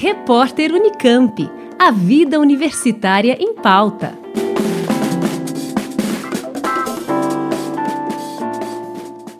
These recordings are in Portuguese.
Repórter Unicamp. A vida universitária em pauta.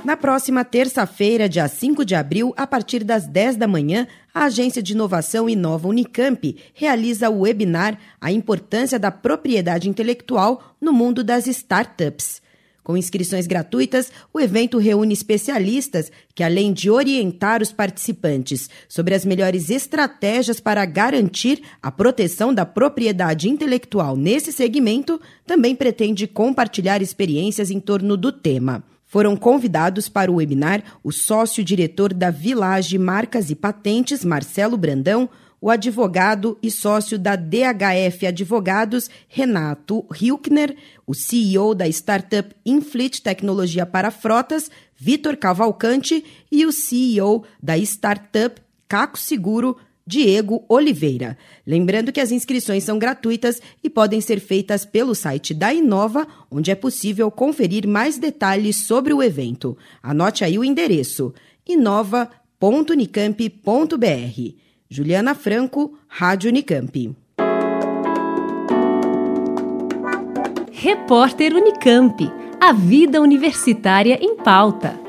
Na próxima terça-feira, dia 5 de abril, a partir das 10 da manhã, a Agência de Inovação Inova Unicamp realiza o webinar A Importância da Propriedade Intelectual no Mundo das Startups. Com inscrições gratuitas, o evento reúne especialistas que, além de orientar os participantes sobre as melhores estratégias para garantir a proteção da propriedade intelectual nesse segmento, também pretende compartilhar experiências em torno do tema. Foram convidados para o webinar o sócio-diretor da Village Marcas e Patentes, Marcelo Brandão, o advogado e sócio da DHF Advogados, Renato Hilkner, o CEO da startup Inflit Tecnologia para Frotas, Vitor Cavalcante, e o CEO da startup Caco Seguro, Diego Oliveira. Lembrando que as inscrições são gratuitas e podem ser feitas pelo site da Inova, onde é possível conferir mais detalhes sobre o evento. Anote aí o endereço: inova.unicamp.br. Juliana Franco, Rádio Unicamp. Repórter Unicamp. A vida universitária em pauta.